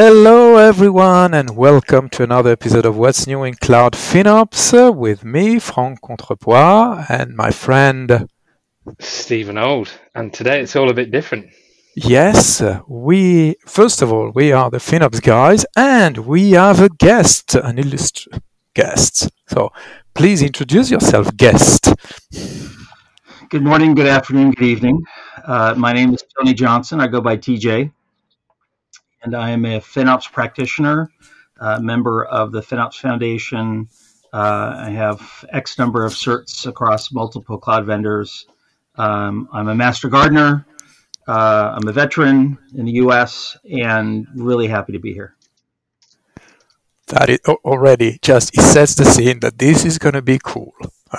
Hello, everyone, and welcome to another episode of What's New in Cloud FinOps uh, with me, Frank Contrepois, and my friend Stephen Old. And today it's all a bit different. Yes, uh, we first of all we are the FinOps guys, and we have a guest, an illustrious guest. So please introduce yourself, guest. Good morning, good afternoon, good evening. Uh, my name is Tony Johnson. I go by TJ and I am a FinOps practitioner, uh, member of the FinOps Foundation. Uh, I have X number of certs across multiple cloud vendors. Um, I'm a master gardener. Uh, I'm a veteran in the U.S. and really happy to be here. That it already just it sets the scene that this is going to be cool.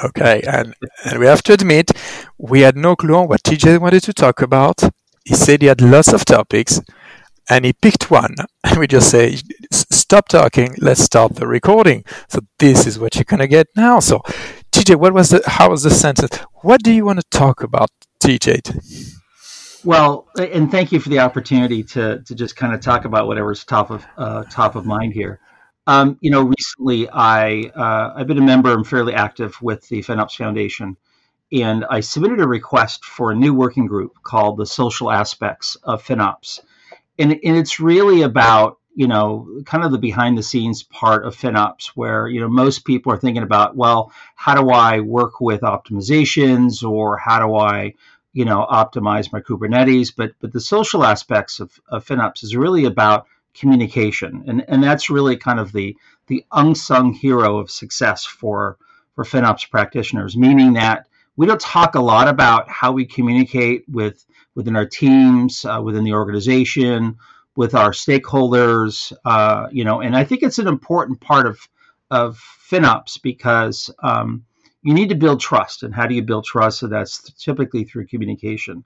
Okay, and and we have to admit we had no clue on what TJ wanted to talk about. He said he had lots of topics and he picked one. And we just say stop talking let's start the recording. So this is what you're going to get now. So tj what was the how was the sentence? What do you want to talk about tj well and thank you for the opportunity to to just kind of talk about whatever's top of uh, top of mind here. Um, you know recently i uh, i've been a member i'm fairly active with the finops foundation and i submitted a request for a new working group called the social aspects of finops and and it's really about you know kind of the behind the scenes part of FinOps where you know most people are thinking about well how do I work with optimizations or how do I you know optimize my Kubernetes? But but the social aspects of, of FinOps is really about communication. And and that's really kind of the the unsung hero of success for for FinOps practitioners meaning that we don't talk a lot about how we communicate with within our teams, uh, within the organization, with our stakeholders. Uh, you know, and I think it's an important part of of FinOps because um, you need to build trust. And how do you build trust? So that's typically through communication.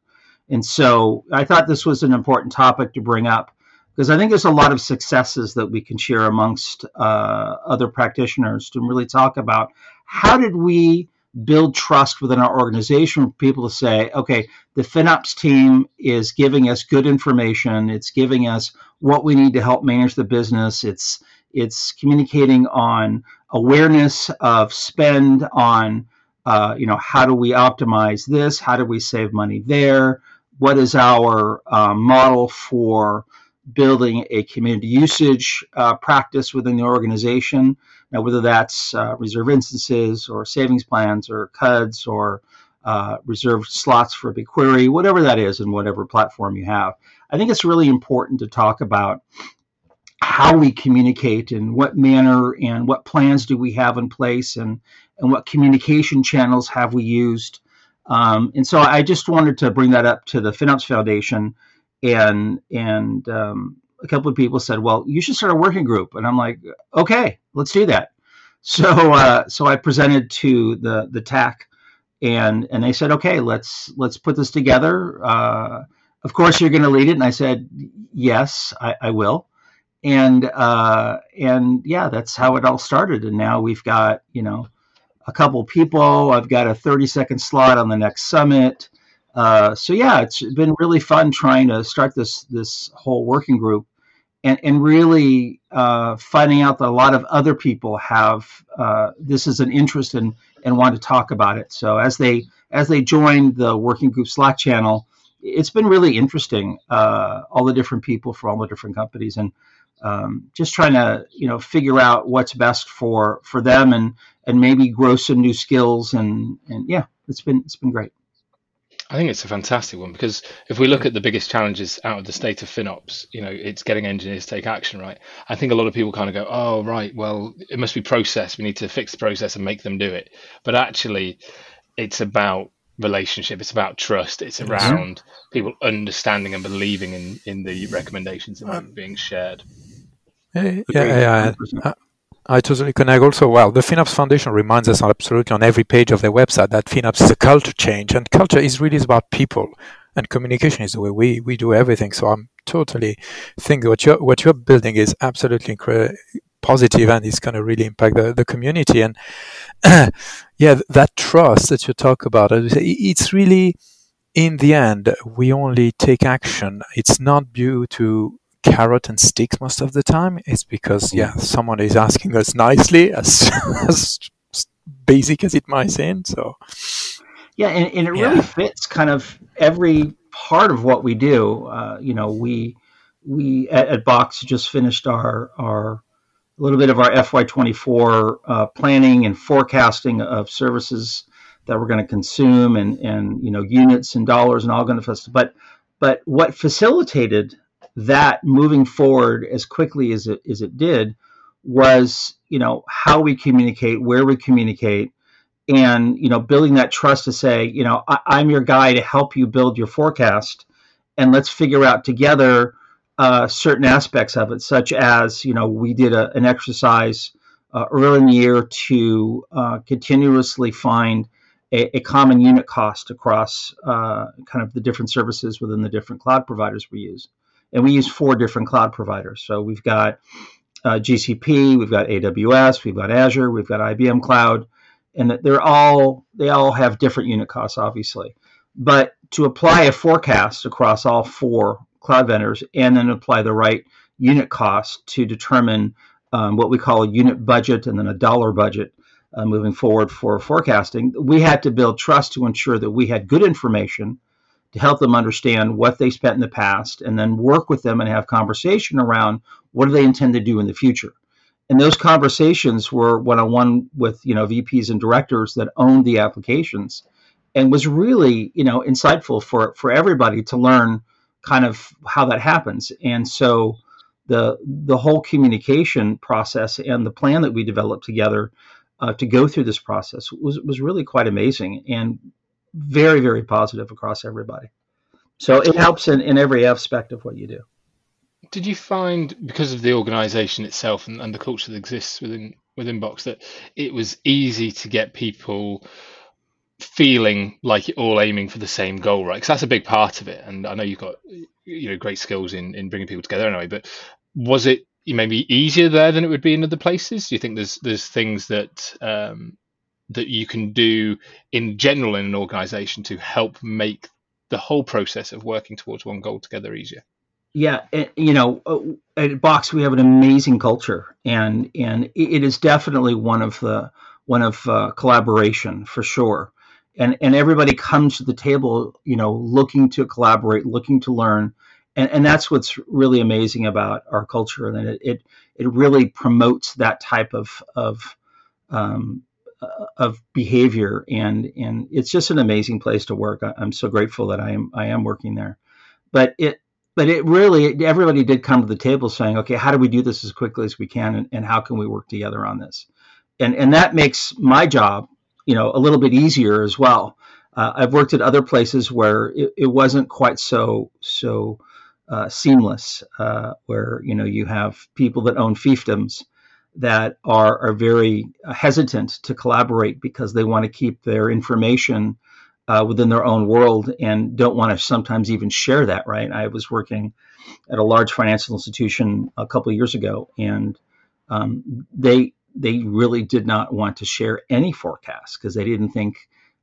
And so I thought this was an important topic to bring up because I think there's a lot of successes that we can share amongst uh, other practitioners to really talk about how did we build trust within our organization for people to say, okay, the FinOps team is giving us good information. It's giving us what we need to help manage the business. It's it's communicating on awareness of spend on uh, you know how do we optimize this how do we save money there what is our uh, model for building a committed usage uh, practice within the organization. Now, whether that's uh, reserve instances or savings plans or CUDs or uh, reserved slots for BigQuery, whatever that is, and whatever platform you have. I think it's really important to talk about how we communicate and what manner and what plans do we have in place and, and what communication channels have we used. Um, and so I just wanted to bring that up to the FinOps Foundation and and um, a couple of people said, "Well, you should start a working group," and I'm like, "Okay, let's do that." So uh, so I presented to the the TAC, and and they said, "Okay, let's let's put this together." Uh, of course, you're going to lead it, and I said, "Yes, I, I will." And uh, and yeah, that's how it all started. And now we've got you know a couple people. I've got a 30 second slot on the next summit. Uh, so yeah, it's been really fun trying to start this this whole working group, and and really uh, finding out that a lot of other people have uh, this is an interest in and want to talk about it. So as they as they join the working group Slack channel, it's been really interesting. Uh, all the different people from all the different companies and. Um, just trying to you know figure out what's best for for them and and maybe grow some new skills and and yeah it's been it's been great I think it's a fantastic one because if we look at the biggest challenges out of the state of FinOps, you know, it's getting engineers to take action, right? I think a lot of people kind of go, oh, right, well, it must be process. We need to fix the process and make them do it. But actually, it's about relationship. It's about trust. It's mm-hmm. around mm-hmm. people understanding and believing in, in the recommendations that are being shared. Yeah, yeah, yeah. Ah, I totally connect. Also, well, the FinOps Foundation reminds us absolutely on every page of their website that FinOps is a culture change, and culture is really about people, and communication is the way we, we do everything. So I'm totally think what you're what you're building is absolutely positive, and it's going to really impact the, the community. And yeah, that trust that you talk about, it's really in the end we only take action. It's not due to carrot and sticks most of the time. It's because yeah, someone is asking us nicely, as, as basic as it might seem. So yeah, and, and it really yeah. fits kind of every part of what we do. Uh, you know, we we at, at, Box just finished our our a little bit of our FY24 uh, planning and forecasting of services that we're going to consume and and you know units and dollars and all going to but but what facilitated that moving forward as quickly as it as it did was you know how we communicate where we communicate and you know building that trust to say you know I, am your guy to help you build your forecast and let's figure out together uh, certain aspects of it such as you know we did a, an exercise uh, early in the year to uh, continuously find a, a, common unit cost across uh, kind of the different services within the different cloud providers we use and we use four different cloud providers so we've got uh, gcp we've got aws we've got azure we've got ibm cloud and they're all they all have different unit costs, obviously. But to apply a forecast across all four cloud vendors and then apply the right unit cost to determine um, what we call a unit budget and then a dollar budget uh, moving forward for forecasting, we had to build trust to ensure that we had good information to help them understand what they spent in the past and then work with them and have conversation around what do they intend to do in the future and those conversations were one-on-one with you know VPs and directors that owned the applications, and was really you know insightful for for everybody to learn kind of how that happens. And so the the whole communication process and the plan that we developed together uh, to go through this process was was really quite amazing and very very positive across everybody. So it helps in, in every aspect of what you do did you find because of the organization itself and, and the culture that exists within within Box that it was easy to get people feeling like you're all aiming for the same goal, right? Because that's a big part of it. And I know you've got you know great skills in in bringing people together anyway. But was it maybe easier there than it would be in other places? Do you think there's there's things that um, that you can do in general in an organization to help make the whole process of working towards one goal together easier? Yeah, you know, uh, at Box we have an amazing culture, and and it is definitely one of the one of uh, collaboration for sure. And and everybody comes to the table, you know, looking to collaborate, looking to learn, and and that's what's really amazing about our culture, and it it, it really promotes that type of of um, of behavior, and and it's just an amazing place to work. I, I'm so grateful that I am I am working there, but it but it really everybody did come to the table saying okay how do we do this as quickly as we can and, and how can we work together on this? And and that makes my job you know a little bit easier as well. Uh, i've worked at other places where it, it wasn't quite so so uh, seamless uh, where you know you have people that own fiefdoms that are are very hesitant to collaborate because they want to keep their information uh, within their own world and don't want to sometimes even share that. Right? I was working at a large financial institution a couple of years ago, and um, they they really did not want to share any forecast because they didn't think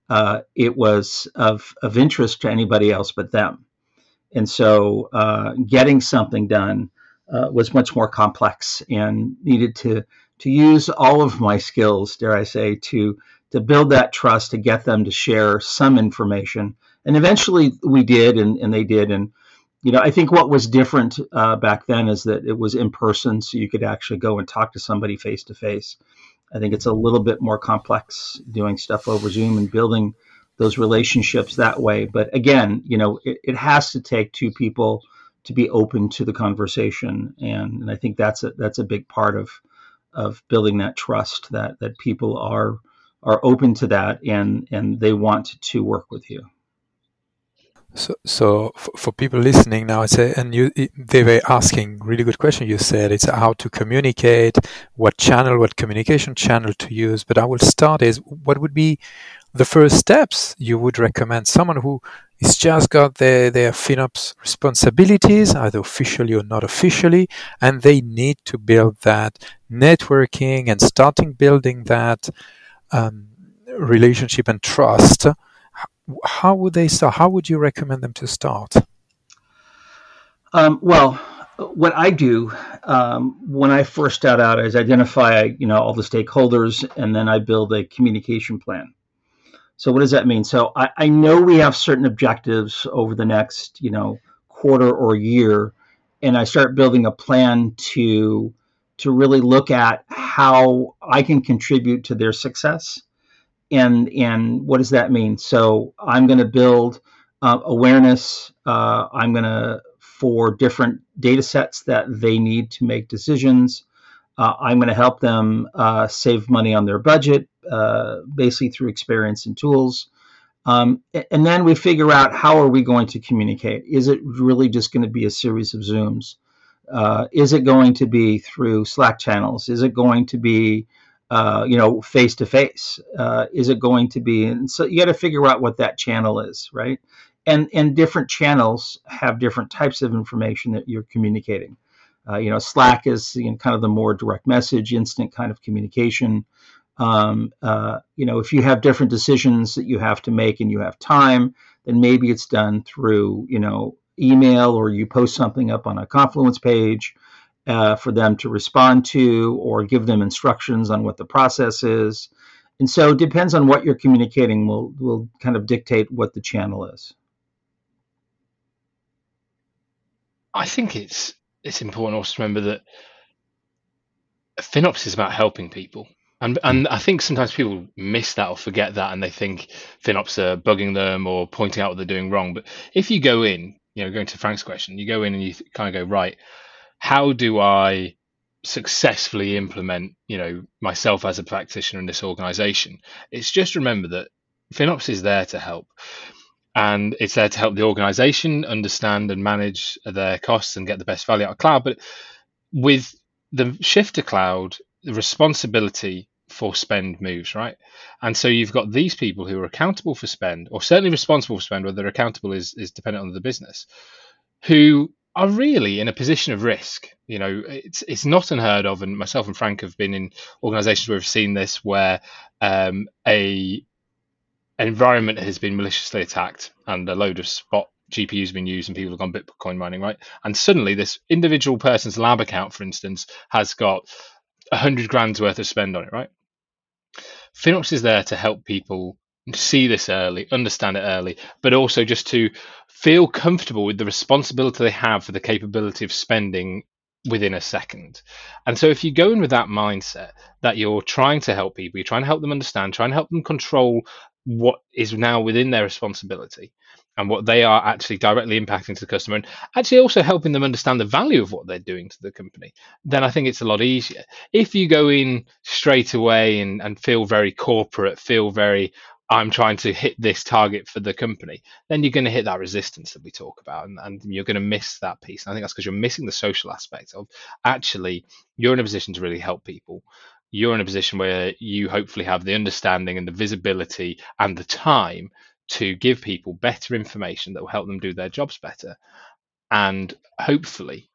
uh, it was of of interest to anybody else but them. And so, uh, getting something done uh, was much more complex and needed to to use all of my skills, dare I say, to to build that trust to get them to share some information. And eventually we did, and, and they did. And, you know, I think what was different uh, back then is that it was in person, so you could actually go and talk to somebody face to face. I think it's a little bit more complex doing stuff over Zoom and building those relationships that way. But again, you know, it, it has to take two people to be open to the conversation, and, and I think that's a that's a big part of of building that trust that that people are are open to that and and they want to work with you. So, so for people listening now, it's a, and you, they were asking really good question. You said it's how to communicate, what channel, what communication channel to use. But I will start is what would be the first steps you would recommend someone who is just got their, their FinOps responsibilities, either officially or not officially, and they need to build that networking and starting building that um, relationship and trust, how would they start? How would you recommend them to start? Um, well, what I do um, when I first start out is identify, you know, all the stakeholders, and then I build a communication plan. So what does that mean? So I, I know we have certain objectives over the next, you know, quarter or year, and I start building a plan to to really look at how I can contribute to their success. And and what does that mean? So I'm going to build uh, awareness. Uh, I'm going to for different data sets that they need to make decisions. Uh, I'm going to help them uh, save money on their budget, uh, basically through experience and tools. Um, and then we figure out how are we going to communicate? Is it really just going to be a series of Zooms? Uh, is it going to be through Slack channels? Is it going to be, uh, you know, face to face? Is it going to be? And so you got to figure out what that channel is, right? And and different channels have different types of information that you're communicating. Uh, you know, Slack is you know, kind of the more direct message, instant kind of communication. Um, uh, you know, if you have different decisions that you have to make and you have time, then maybe it's done through, you know, email or you post something up on a Confluence page uh, for them to respond to or give them instructions on what the process is. And so it depends on what you're communicating will will kind of dictate what the channel is. I think it's it's important also to remember that FinOps is about helping people. And and I think sometimes people miss that or forget that, and they think FinOps are bugging them or pointing out what they're doing wrong. But if you go in, you know, going to Frank's question, you go in and you kind of go right. How do I successfully implement, you know, myself as a practitioner in this organization? It's just remember that FinOps is there to help, and it's there to help the organization understand and manage their costs and get the best value out of cloud. But with the shift to cloud, the responsibility for spend moves, right? And so you've got these people who are accountable for spend, or certainly responsible for spend, whether accountable is, is dependent on the business, who are really in a position of risk. You know, it's it's not unheard of, and myself and Frank have been in organisations where we've seen this, where um, a environment has been maliciously attacked and a load of spot GPUs have been used and people have gone Bitcoin mining, right? And suddenly this individual person's lab account, for instance, has got a hundred grand's worth of spend on it, right? FinOps is there to help people see this early, understand it early, but also just to feel comfortable with the responsibility they have for the capability of spending within a second. And so if you go in with that mindset that you're trying to help people, you're trying to help them understand, trying to help them control what is now within their responsibility and what they are actually directly impacting to the customer and actually also helping them understand the value of what they're doing to the company, then I think it's a lot easier. If you go in straight away and, and feel very corporate, feel very, I'm trying to hit this target for the company, then you're going to hit that resistance that we talk about and, and you're going to miss that piece. And I think that's because you're missing the social aspect of actually you're in a position to really help people you're in a position where you hopefully have the understanding and the visibility and the time to give people better information that will help them do their jobs better. And hopefully,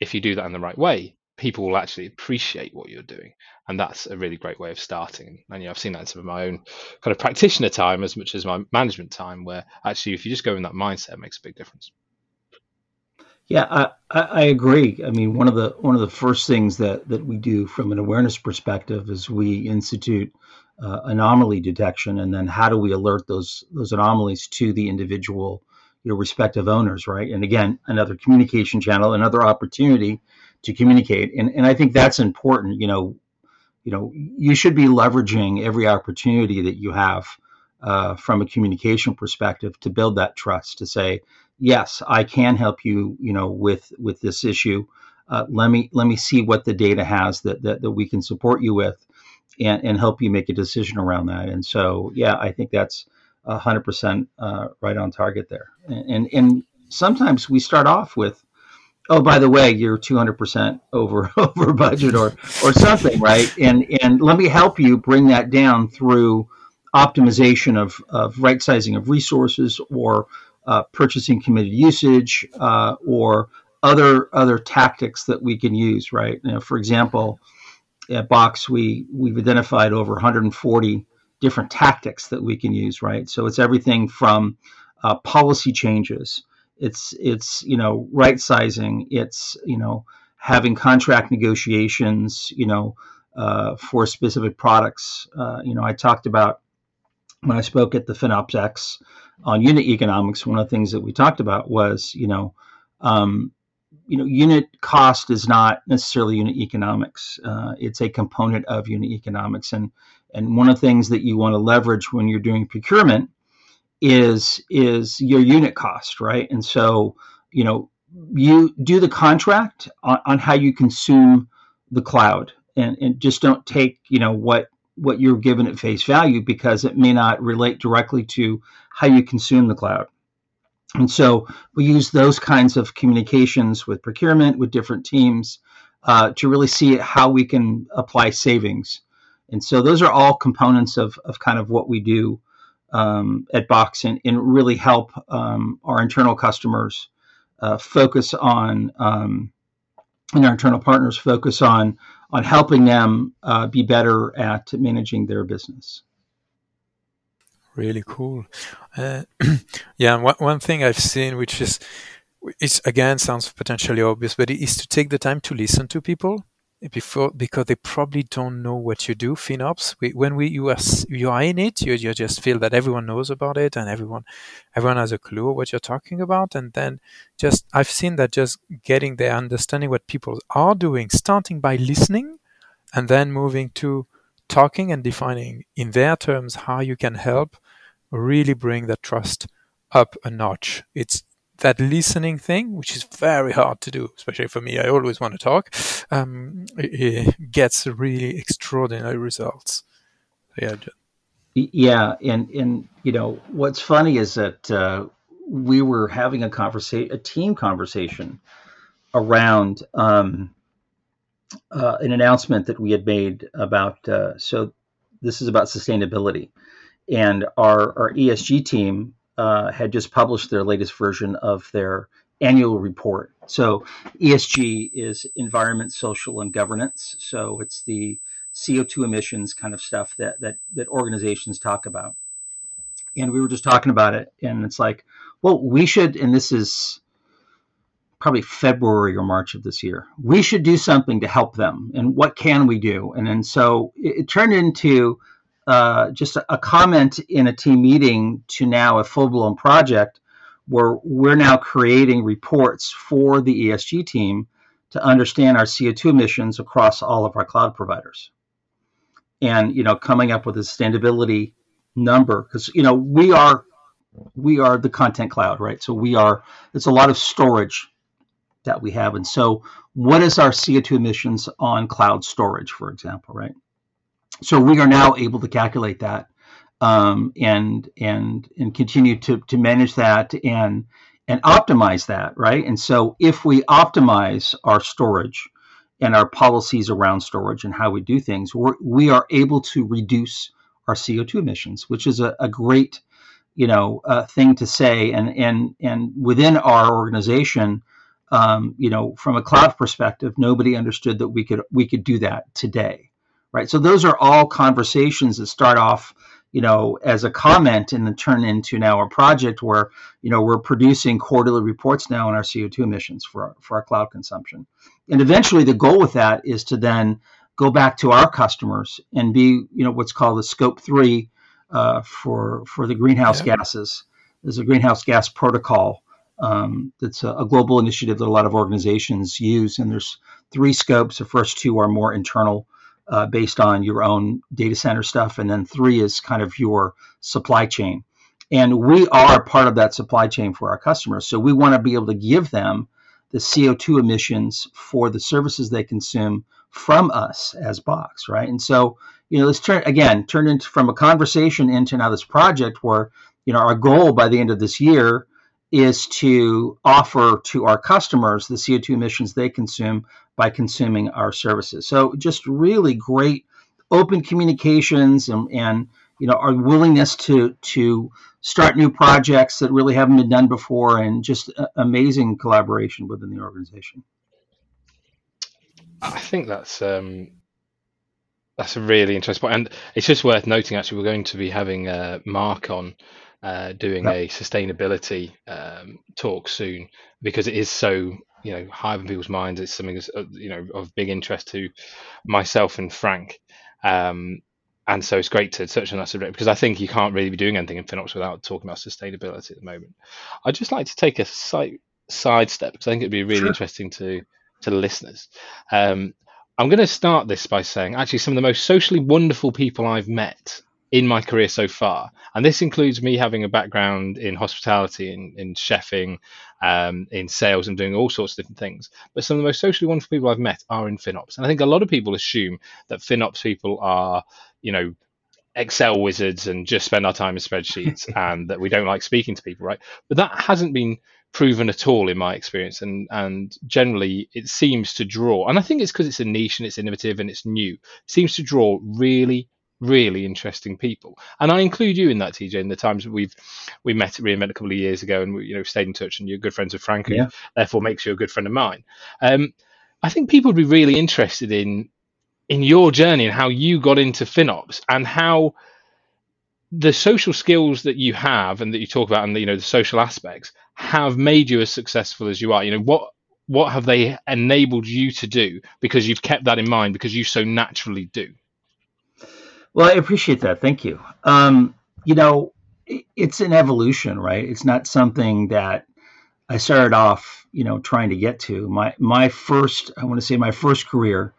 if you do that in the right way, people will actually appreciate what you're doing. And that's a really great way of starting. And you know, I've seen that in some of my own kind of practitioner time as much as my management time, where actually, if you just go in that mindset, it makes a big difference. Yeah, I, I agree. I mean, one of the one of the first things that that we do from an awareness perspective is we institute uh, anomaly detection, and then how do we alert those those anomalies to the individual, your respective owners, right? And again, another communication channel, another opportunity to communicate, and and I think that's important. You know, you know, you should be leveraging every opportunity that you have uh, from a communication perspective to build that trust. To say, yes, I can help you, you know, with with this issue. Uh, let me let me see what the data has that that, that we can support you with, and and help you make a decision around that. And so, yeah, I think that's hundred uh, percent right on target there. And, and and sometimes we start off with, oh, by the way, you're two hundred percent over over budget or or something, right? And and let me help you bring that down through optimization of of right sizing of resources or uh, purchasing committed usage uh, or other other tactics that we can use. Right. You know, for example, at Box we we've identified over 140 different tactics that we can use. Right. So it's everything from uh, policy changes. it's it's you know right sizing. It's you know having contract negotiations. You know uh, for specific products. Uh, you know I talked about when I spoke at the FinOpsX on unit economics. One of the things that we talked about was you know. Um, you know, unit cost is not necessarily unit economics. Uh, it's a component of unit economics, and and one of the things that you want to leverage when you're doing procurement is is your unit cost, right? And so, you know, you do the contract on, on how you consume the cloud, and, and just don't take you know what what you're given at face value because it may not relate directly to how you consume the cloud. And so we use those kinds of communications with procurement, with different teams, uh, to really see how we can apply savings. And so those are all components of, of kind of what we do um, at Box and, and really help um, our internal customers uh, focus on, um, and our internal partners focus on, on helping them uh, be better at managing their business really cool. Uh, yeah, one, one thing I've seen, which is, it's again sounds potentially obvious, but it is to take the time to listen to people before because they probably don't know what you do. FinOps, we, when we you are you are in it, you, you just feel that everyone knows about it and everyone everyone has a clue what you're talking about, and then just I've seen that just getting there, understanding what people are doing, starting by listening, and then moving to talking and defining in their terms how you can help really bring that trust up a notch. It's that listening thing, which is very hard to do, especially for me. I always want to talk. Um, it gets really extraordinary results. Yeah. Yeah, and and you know what's funny is that uh, we were having a conversation, a team conversation around um, uh, an announcement that we had made about. Uh, so this is about sustainability, and our our ESG team uh, had just published their latest version of their annual report. So ESG is environment, social, and governance. So it's the CO2 emissions kind of stuff that that that organizations talk about. And we were just talking about it, and it's like, well, we should, and this is probably February or March of this year. We should do something to help them. And what can we do? And then so it, it turned into uh, just a, a, comment in a team meeting to now a full blown project where we're now creating reports for the ESG team to understand our CO2 emissions across all of our cloud providers. And you know, coming up with a sustainability number because you know we are we are the content cloud, right? So we are it's a lot of storage that we have. And so, what is our CO2 emissions on cloud storage, for example, right? So we are now able to calculate that um, and and and continue to to manage that and and optimize that, right? And so, if we optimize our storage and our policies around storage and how we do things, we're, we are able to reduce our CO2 emissions, which is a, a great you know uh, thing to say and and and within our organization um, you know, from a cloud perspective, nobody understood that we could we could do that today, right? So those are all conversations that start off, you know, as a comment and then turn into now a project where you know we're producing quarterly reports now on our CO2 emissions for our, for our cloud consumption, and eventually the goal with that is to then go back to our customers and be you know what's called the scope three uh, for for the greenhouse yeah. gases. There's a greenhouse gas protocol um, that's a, a, global initiative that a lot of organizations use. And there's three scopes. The first two are more internal, uh, based on your own data center stuff, and then three is kind of your supply chain. And we are part of that supply chain for our customers. So we want to be able to give them the CO2 emissions for the services they consume from us as Box, right? And so, you know, let's turn again, turn into from a conversation into now this project where, you know, our goal by the end of this year is to offer to our customers the CO2 emissions they consume by consuming our services. So just really great open communications and, and you know our willingness to to start new projects that really haven't been done before and just amazing collaboration within the organization. I think that's um, that's a really interesting point, and it's just worth noting. Actually, we're going to be having uh, Mark on uh, doing a sustainability um, talk soon because it is so you know high in people's minds. It's something that's uh, you know of big interest to myself and Frank. Um, and so it's great to touch on that subject because I think you can't really be doing anything in FinOps without talking about sustainability at the moment. I'd just like to take a side sidestep because I think it'd be really sure. interesting to to the listeners. Um, I'm going to start this by saying actually some of the most socially wonderful people I've met in my career so far, and this includes me having a background in hospitality, in, in chefing, um, in sales, and doing all sorts of different things. But some of the most socially wonderful people I've met are in FinOps, and I think a lot of people assume that FinOps people are, you know, Excel wizards and just spend our time in spreadsheets, and that we don't like speaking to people, right? But that hasn't been proven at all in my experience and and generally it seems to draw and i think it's because it's a niche and it's innovative and it's new it seems to draw really really interesting people. And i include you in that tj in the times we've we met at reinvent a couple of years ago and we you know stayed in touch and you're good friends with frank who yeah. therefore makes you a good friend of mine. Um, i think people would be really interested in in your journey and how you got into finops and how the social skills that you have and that you talk about and the, you know the social aspects have made you as successful as you are. You know what what have they enabled you to do because you've kept that in mind because you so naturally do well i appreciate that thank you um, you know it's an evolution right it's not something that i started off you know trying to get to my my first i want to say my first career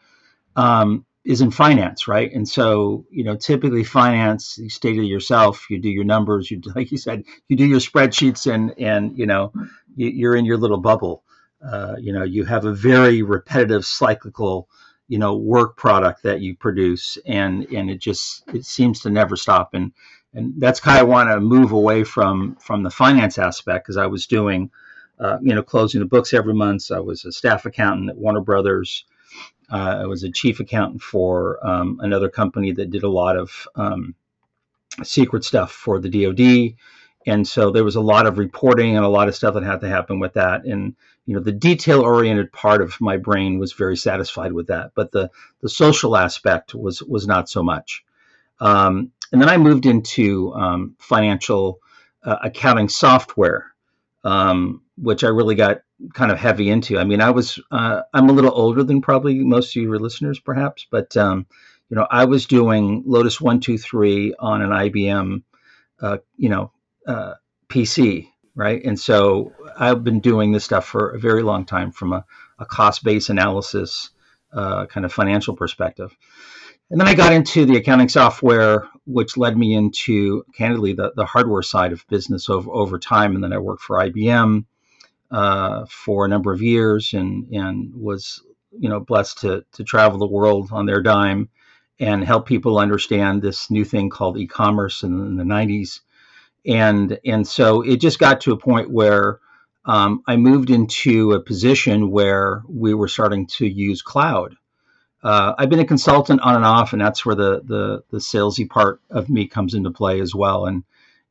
um, is in finance, right? And so, you know, typically finance, you state yourself, you do your numbers, you like you said, you do your spreadsheets, and and you know, you, are in your little bubble. Uh, you know, you have a very repetitive, cyclical, you know, work product that you produce, and and it just it seems to never stop. And and that's kind of want to move away from from the finance aspect because I was doing, uh, you know, closing the books every month. So I was a staff accountant at Warner Brothers. Uh, I was a chief accountant for um, another company that did a lot of um, secret stuff for the DoD, and so there was a lot of reporting and a lot of stuff that had to happen with that. And you know, the detail-oriented part of my brain was very satisfied with that, but the the social aspect was was not so much. Um, and then I moved into um, financial uh, accounting software, um, which I really got kind of heavy into. I mean, I was uh, I'm a little older than probably most of your listeners, perhaps, but um, you know, I was doing Lotus one two three on an IBM, uh, you know, uh, PC, right? And so I've been doing this stuff for a very long time from a, a cost base analysis, uh, kind of financial perspective. And then I got into the accounting software, which led me into, candidly, the, the hardware side of business over, over time. And then I worked for IBM uh, for a number of years and and was you know blessed to to travel the world on their dime and help people understand this new thing called e-commerce in, in the 90s and and so it just got to a point where um, I moved into a position where we were starting to use cloud. Uh, I've been a consultant on and off, and that's where the the the salesy part of me comes into play as well. And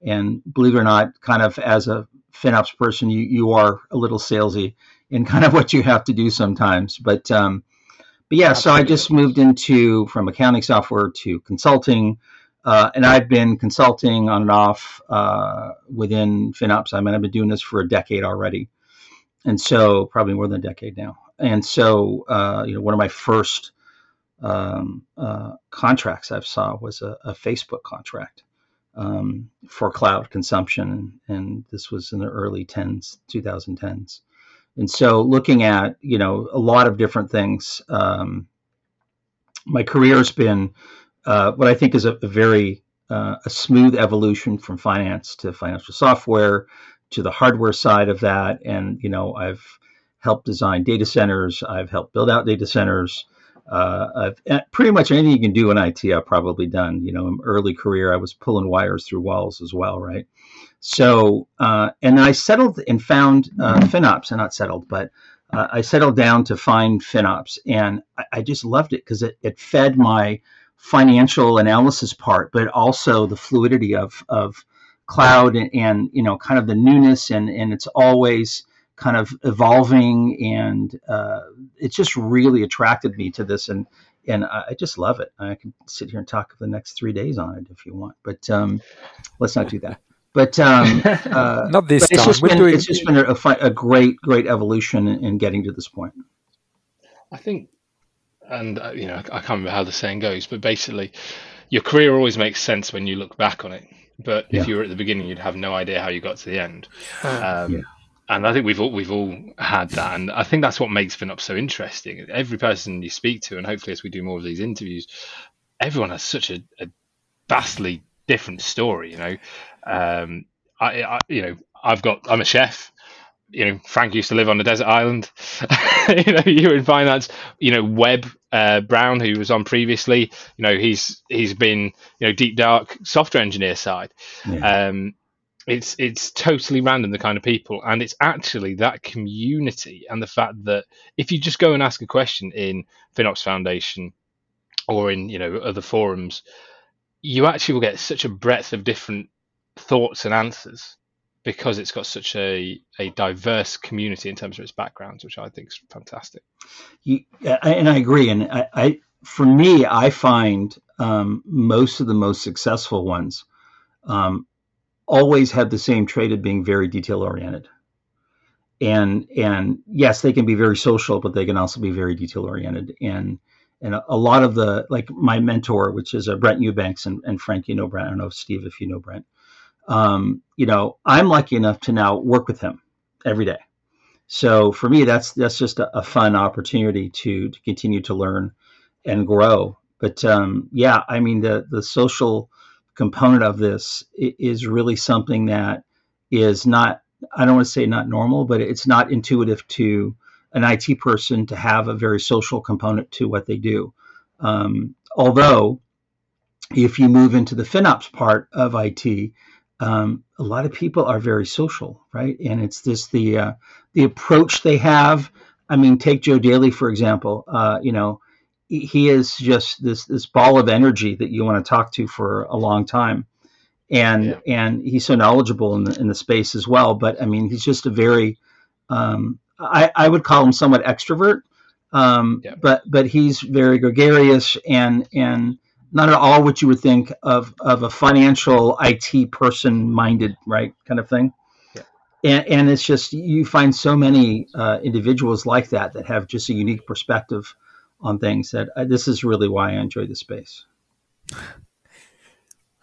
and believe it or not, kind of as a FinOps person, you you are a little salesy in kind of what you have to do sometimes. But um, but yeah, so I just moved into from accounting software to consulting, uh, and I've been consulting on and off uh, within FinOps. I mean, I've been doing this for a decade already, and so probably more than a decade now. And so uh, you know, one of my first um, uh, contracts I've saw was a, a Facebook contract um, for cloud consumption, and this was in the early 10s, 2010s. And so, looking at you know a lot of different things, um, my career has been uh, what I think is a, a very uh, a smooth evolution from finance to financial software to the hardware side of that. And you know, I've helped design data centers, I've helped build out data centers. Uh, I've, pretty much anything you can do in IT, I've probably done. You know, in early career, I was pulling wires through walls as well, right? So, uh, and I settled and found uh, FinOps, and not settled, but uh, I settled down to find FinOps, and I, I just loved it because it, it fed my financial analysis part, but also the fluidity of of cloud and, and you know, kind of the newness, and and it's always kind of evolving, and uh, it just really attracted me to this, and and I just love it. I can sit here and talk for the next three days on it if you want, but um, let's not do that. But um, uh, Not this but it's time. just We're been doing- it's just been a, a great great evolution in, in getting to this point. I think, and uh, you know, I can't remember how the saying goes, but basically, your career always makes sense when you look back on it. But Yeah. if you were at the beginning, you'd have no idea how you got to the end. Um, Yeah. And I think we've all we've all had that, and I think that's what makes FinOps so interesting. Every person you speak to, and hopefully as we do more of these interviews, everyone has such a, a vastly different story. You know, um, I, I you know I've got I'm a chef. You know, Frank used to live on a desert island. you know, you in finance. You know, Webb uh, Brown, who was on previously. You know, he's he's been you know deep dark software engineer side. Yeah. Um, it's it's totally random the kind of people, and it's actually that community and the fact that if you just go and ask a question in FinOps Foundation or in you know other forums, you actually will get such a breadth of different thoughts and answers because it's got such a, a diverse community in terms of its backgrounds, which I think is fantastic. You, and I agree. And I, I for me, I find um, most of the most successful ones um, always have the same trait of being very detail oriented. And and yes, they can be very social, but they can also be very detail oriented. And and a, a lot of the like my mentor, which is uh, Brent Eubanks and, and Frank, you know Brent. I don't know if Steve, if you know Brent. Um, you know, I'm lucky enough to now work with him every day. So for me, that's that's just a, a fun opportunity to to continue to learn and grow. But um, yeah, I mean the the social component of this is really something that is not I don't want to say not normal, but it's not intuitive to an IT person to have a very social component to what they do. Um, although, if you move into the FinOps part of IT, um, a lot of people are very social, right? And it's this the uh, the approach they have. I mean, take Joe Daly for example. Uh, you know, he- is just this this ball of energy that you want to talk to for a long time, and Yeah. and he's so knowledgeable in the in the space as well. But I mean, he's just a very um, I, I would call him somewhat extrovert, um, Yeah. but but he's very gregarious and and not at all what you would think of of a financial IT person minded right kind of thing. Yeah. And, and it's just you find so many uh, individuals like that that have just a unique perspective on things that uh, this is really why I enjoy the space.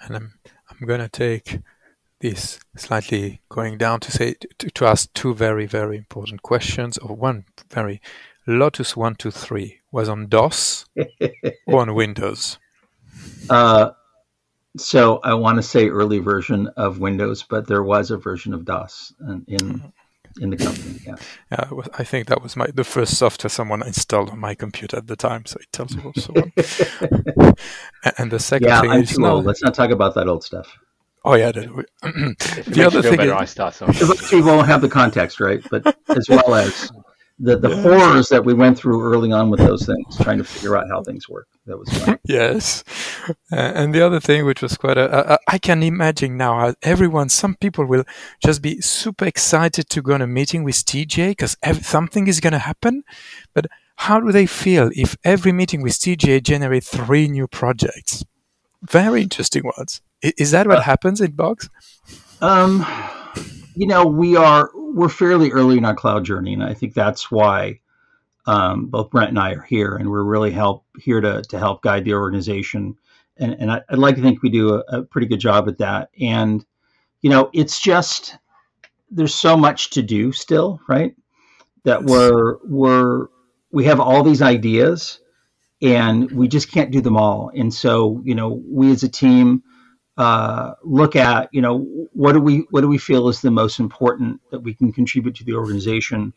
and I'm I'm gonna take this slightly going down to say to, to ask two very very important questions. Or one very Lotus one two three was on DOS or on Windows. Uh, so I want to say early version of Windows, but there was a version of DOS in in, in the company. Yeah. Yeah, I think that was my the first software someone installed on my computer at the time, so it tells you also. one. and, and the second Yeah, thing I'm is too no. old. Let's not talk about that old stuff. Oh yeah, that, If the other thing better, is, I start some. Most people won't have the context, right? But as well as the, the horrors that we went through early on with those things, trying to figure out how things work. That was fun. Yes, uh, and the other thing, which was quite a, a, I can imagine now how everyone, some people will just be super excited to go on a meeting with TJ because something is going to happen. But how do they feel if every meeting with TJ generates three new projects? Very interesting ones. Is that what happens in Box? Um, you know, we are we're fairly early in our cloud journey, and I think that's why um, both Brent and I are here, and we're really help here to to help guide the organization. And and I, I'd like to think we do a, a pretty good job at that. And you know, it's just there's so much to do still, right? That we're we're we have all these ideas, and we just can't do them all. And so, you know, we as a team uh, look at you know what do we what do we feel is the most important that we can contribute to the organization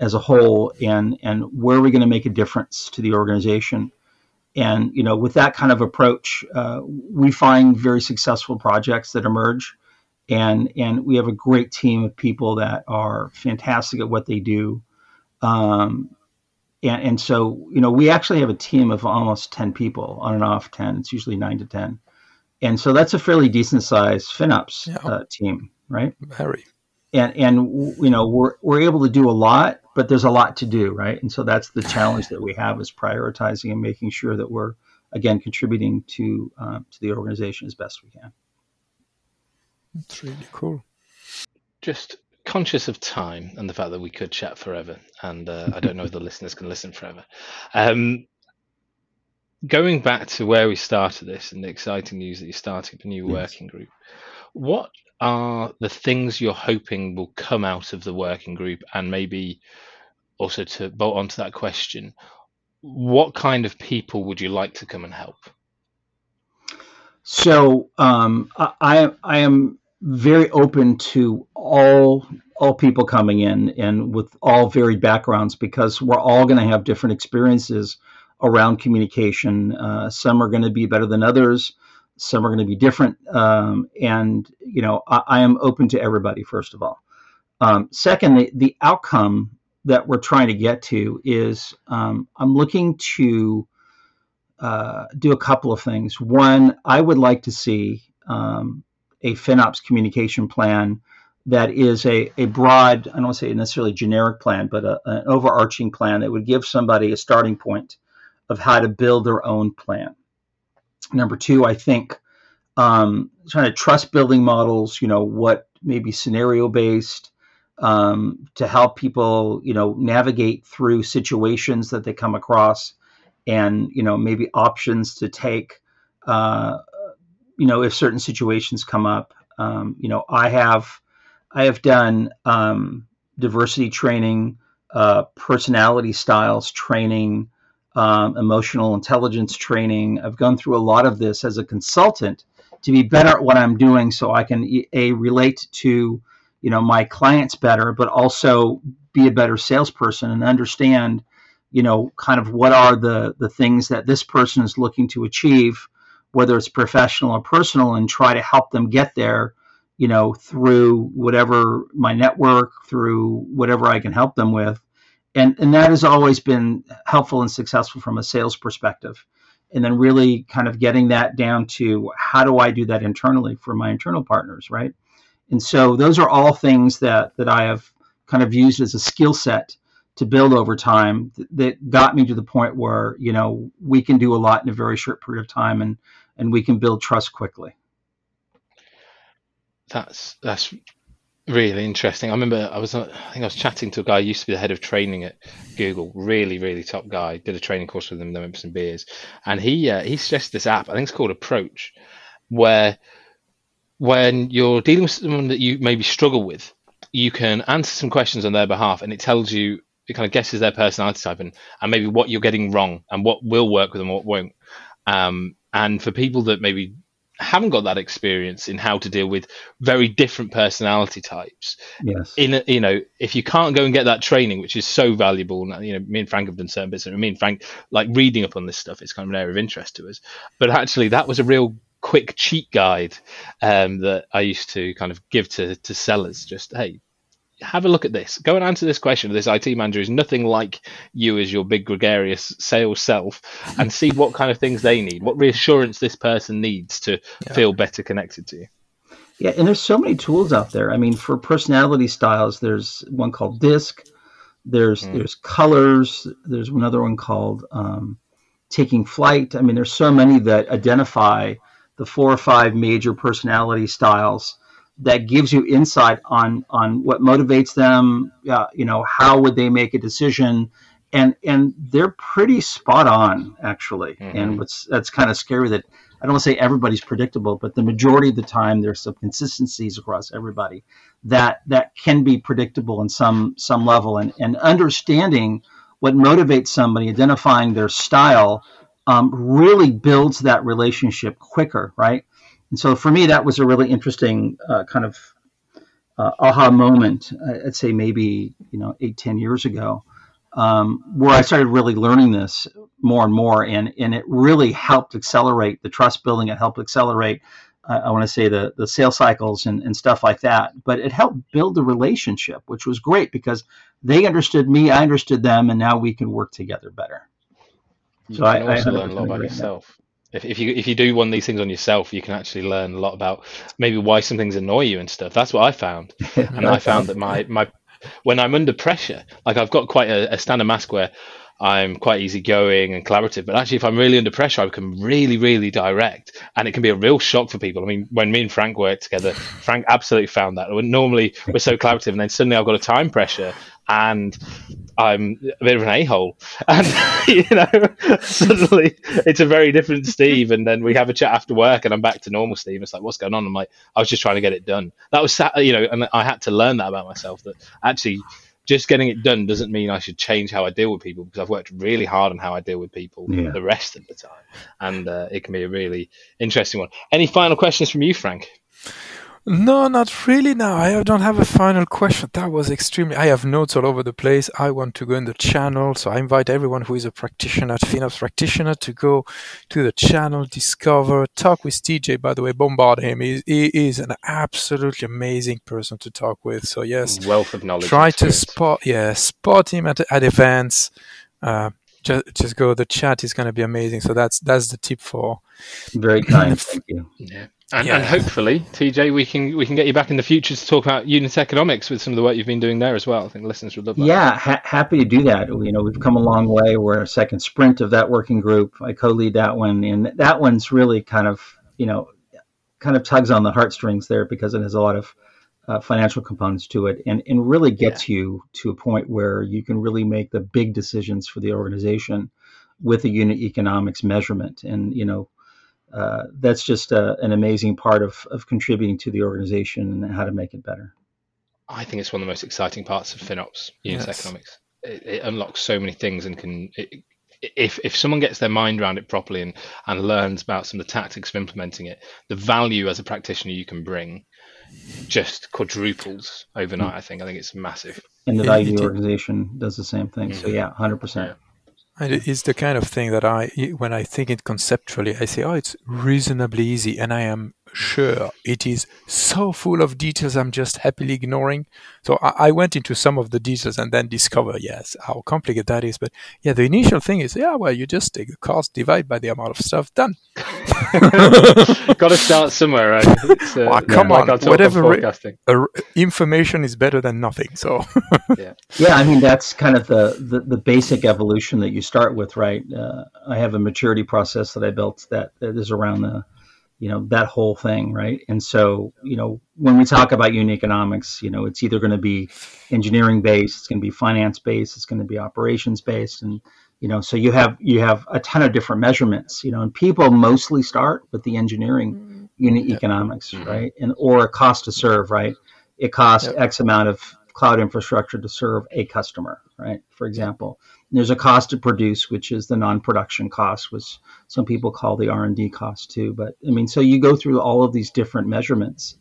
as a whole? And and where are we going to make a difference to the organization? And you know with that kind of approach uh, we find very successful projects that emerge. And and we have a great team of people that are fantastic at what they do. Um, and, and so you know we actually have a team of almost 10 people on and off 10 it's usually 9 to 10 and so that's a fairly decent sized FinOps Yeah. uh, team, right? Very. And and you know we're we're able to do a lot, but there's a lot to do, right? And so that's the challenge that we have is prioritizing and making sure that we're again contributing to um, to the organization as best we can. It's really cool. Just conscious of time and the fact that we could chat forever, and uh, I don't know if the listeners can listen forever. Um, going back to where we started this and the exciting news that you're starting a new yes. working group, what are the things you're hoping will come out of the working group? And maybe also to bolt onto that question, what kind of people would you like to come and help? So um, I, I am very open to all all people coming in and with all varied backgrounds because we're all going to have different experiences around communication. Uh, some are going to be better than others. Some are going to be different. Um, and you know, I, I, am open to everybody. First of all. Um, second, the, the outcome that we're trying to get to is um, I'm looking to uh, do a couple of things. One, I would like to see um, a FinOps communication plan that is a, a broad, I don't want to say necessarily generic plan, but a, an overarching plan that would give somebody a starting point of how to build their own plan. Number two, I think um, trying to trust building models, you know, what maybe scenario based um, to help people, you know, navigate through situations that they come across and, you know, maybe options to take, uh, you know, if certain situations come up. Um, you know, I have, I have done um, diversity training, uh, personality styles training, um, emotional intelligence training. I've gone through a lot of this as a consultant to be better at what I'm doing, so I can a relate to you know my clients better, but also be a better salesperson and understand you know kind of what are the the things that this person is looking to achieve, whether it's professional or personal, and try to help them get there you know through whatever my network through whatever i can help them with and and that has always been helpful and successful from a sales perspective. And then really kind of getting that down to how do i do that internally for my internal partners right? And so those are all things that that i have kind of used as a skill set to build over time that got me to the point where you know we can do a lot in a very short period of time and and we can build trust quickly. That's that's really interesting. I remember I was I think I was chatting to a guy who used to be the head of training at Google, really really top guy. Did a training course with him, then went for some beers, and he uh, he suggested this app. I think it's called Approach, where when you're dealing with someone that you maybe struggle with, you can answer some questions on their behalf, and it tells you it kind of guesses their personality type and, and maybe what you're getting wrong and what will work with them, what won't. Um, and for people that maybe haven't got that experience in how to deal with very different personality types. Yes. In a, you know, if you can't go and get that training, which is so valuable, and you know, me and Frank have done certain bits, and me and Frank like reading up on this stuff. It's kind of an area of interest to us. But actually, that was a real quick cheat guide um, that I used to kind of give to to sellers. Just hey, have a look at this. Go and answer this question. Of this IT manager is nothing like you as your big gregarious sales self, and see what kind of things they need, what reassurance this person needs to yeah. feel better connected to you. Yeah, and there's so many tools out there. I mean, for personality styles, there's one called DISC. There's mm. there's colors. There's another one called um, Taking Flight. I mean, there's so many that identify the four or five major personality styles that gives you insight on on what motivates them. Uh, you know, how would they make a decision? And and they're pretty spot on actually. Mm-hmm. And what's that's kind of scary that I don't want to say everybody's predictable, but the majority of the time there's some consistencies across everybody that that can be predictable in some some level. And and understanding what motivates somebody, identifying their style, um, really builds that relationship quicker, right? And so for me, that was a really interesting uh, kind of uh, aha moment. I'd say maybe you know eight ten years ago, um, where I started really learning this more and more, and and it really helped accelerate the trust building. It helped accelerate. Uh, I want to say the the sales cycles and, and stuff like that. But it helped build the relationship, which was great because they understood me, I understood them, and now we can work together better. You so I, also I learn a lot about yourself. That if, if you if you do one of these things on yourself, you can actually learn a lot about maybe why some things annoy you and stuff. That's what I found, and I found that my my when I'm under pressure, like I've got quite a, a standard mask where I'm quite easygoing and collaborative. But actually, if I'm really under pressure, I become really, really direct, and it can be a real shock for people. I mean, when me and Frank worked together, Frank absolutely found that. Normally we're so collaborative, and then suddenly I've got a time pressure, and I'm a bit of an a hole, and you know, suddenly it's a very different Steve. And then we have a chat after work, and I'm back to normal Steve. It's like, what's going on? I'm like, I was just trying to get it done. That was, you know, and I had to learn that about myself. That actually just getting it done doesn't mean I should change how I deal with people because I've worked really hard on how I deal with people yeah. the rest of the time, and uh, it can be a really interesting one. Any final questions from you, Frank? No, not really. Now I don't have a final question. That was extremely. I have notes all over the place. I want to go in the channel, so I invite everyone who is a practitioner, FinOps practitioner, to go to the channel, discover, talk with TJ. By the way, bombard him. He, he is an absolutely amazing person to talk with. So yes, wealth of knowledge. Try to spot, yeah, spot him at at events. Uh, just, just go. The chat is going to be amazing. So that's that's the tip for. Very kind. Thank you. Yeah. And, yeah. and, hopefully, TJ, we can we can get you back in the future to talk about unit economics with some of the work you've been doing there as well. I think listeners would love that. Yeah, ha- happy to do that. You know, we've come a long way. We're a second sprint of that working group. I co-lead that one, and that one's really kind of you know, kind of tugs on the heartstrings there because it has a lot of uh, financial components to it, and and really gets yeah. you to a point where you can really make the big decisions for the organization with a unit economics measurement, and you know uh, that's just a, uh, an amazing part of, of contributing to the organization and how to make it better. I think it's one of the most exciting parts of FinOps, unit yes. economics. It, it, unlocks so many things and can, it, if if someone gets their mind around it properly and, and learns about some of the tactics of implementing it, the value as a practitioner you can bring just quadruples overnight. I think. I think it's massive. And the value of the organization does the same thing. Mm-hmm. So yeah, hundred yeah. percent. And it's the kind of thing that I, when I think it conceptually, I say, oh, it's reasonably easy. And I am sure it is so full of details I'm just happily ignoring. So I, I, went into some of the details and then discover, yes, how complicated that is. But yeah, the initial thing is, yeah, well, you just take the cost, divide by the amount of stuff, done. Got to start somewhere, right? It's, uh, well, come yeah, on, like whatever re- uh, information is better than nothing. So yeah, yeah. I mean, that's kind of the, the, the basic evolution that you start with, right? Uh, I have a maturity process that I built that, that is around the you know that whole thing right and so you know when we talk about unit economics you know it's either going to be engineering based it's going to be finance based it's going to be operations based and you know so you have you have a ton of different measurements you know and people mostly start with the engineering mm-hmm. unit yep. economics mm-hmm. right and or a cost to serve right it costs yep. x amount of cloud infrastructure to serve a customer right for example there's a cost to produce which is the non-production cost which some people call the r&d cost too but i mean so you go through all of these different measurements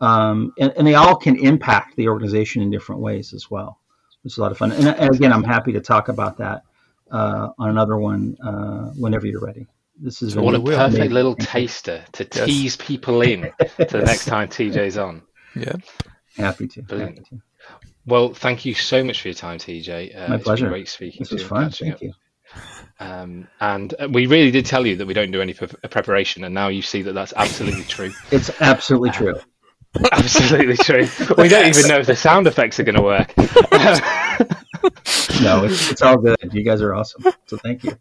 um, and, and, they all can impact the organization in different ways as well. It's a lot of fun. And, and again i'm happy to talk about that uh, on another one uh, whenever you're ready. This is what a perfect amazing. little taster to yes. tease people in to the next time tj's on. Yeah. Happy to, happy to. Well, thank you so much for your time, TJ. Uh, My pleasure. great speaking this to was you. Fun. Thank up. you. Um, and we really did tell you that we don't do any pre- preparation, and now you see that that's absolutely true. It's absolutely um, true. Absolutely true. We don't even know if the sound effects are going to work. no, it's, it's all good. You guys are awesome. So thank you.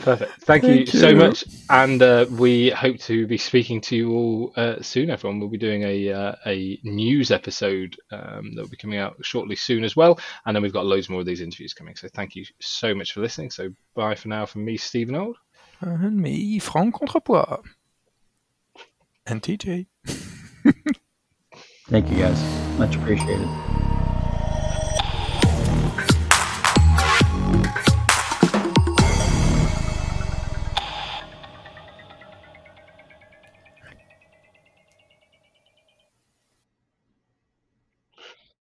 Perfect. Thank, Thank you, you, so much. And uh, we hope to be speaking to you all uh, soon, everyone. We'll be doing a, uh, a news episode um, that will be coming out shortly soon as well. And then we've got loads more of these interviews coming. So thank you so much for listening. So bye for now from me, Stephen Old. And me, Frank Contrepois. And TJ. Thank you, guys. Much appreciated.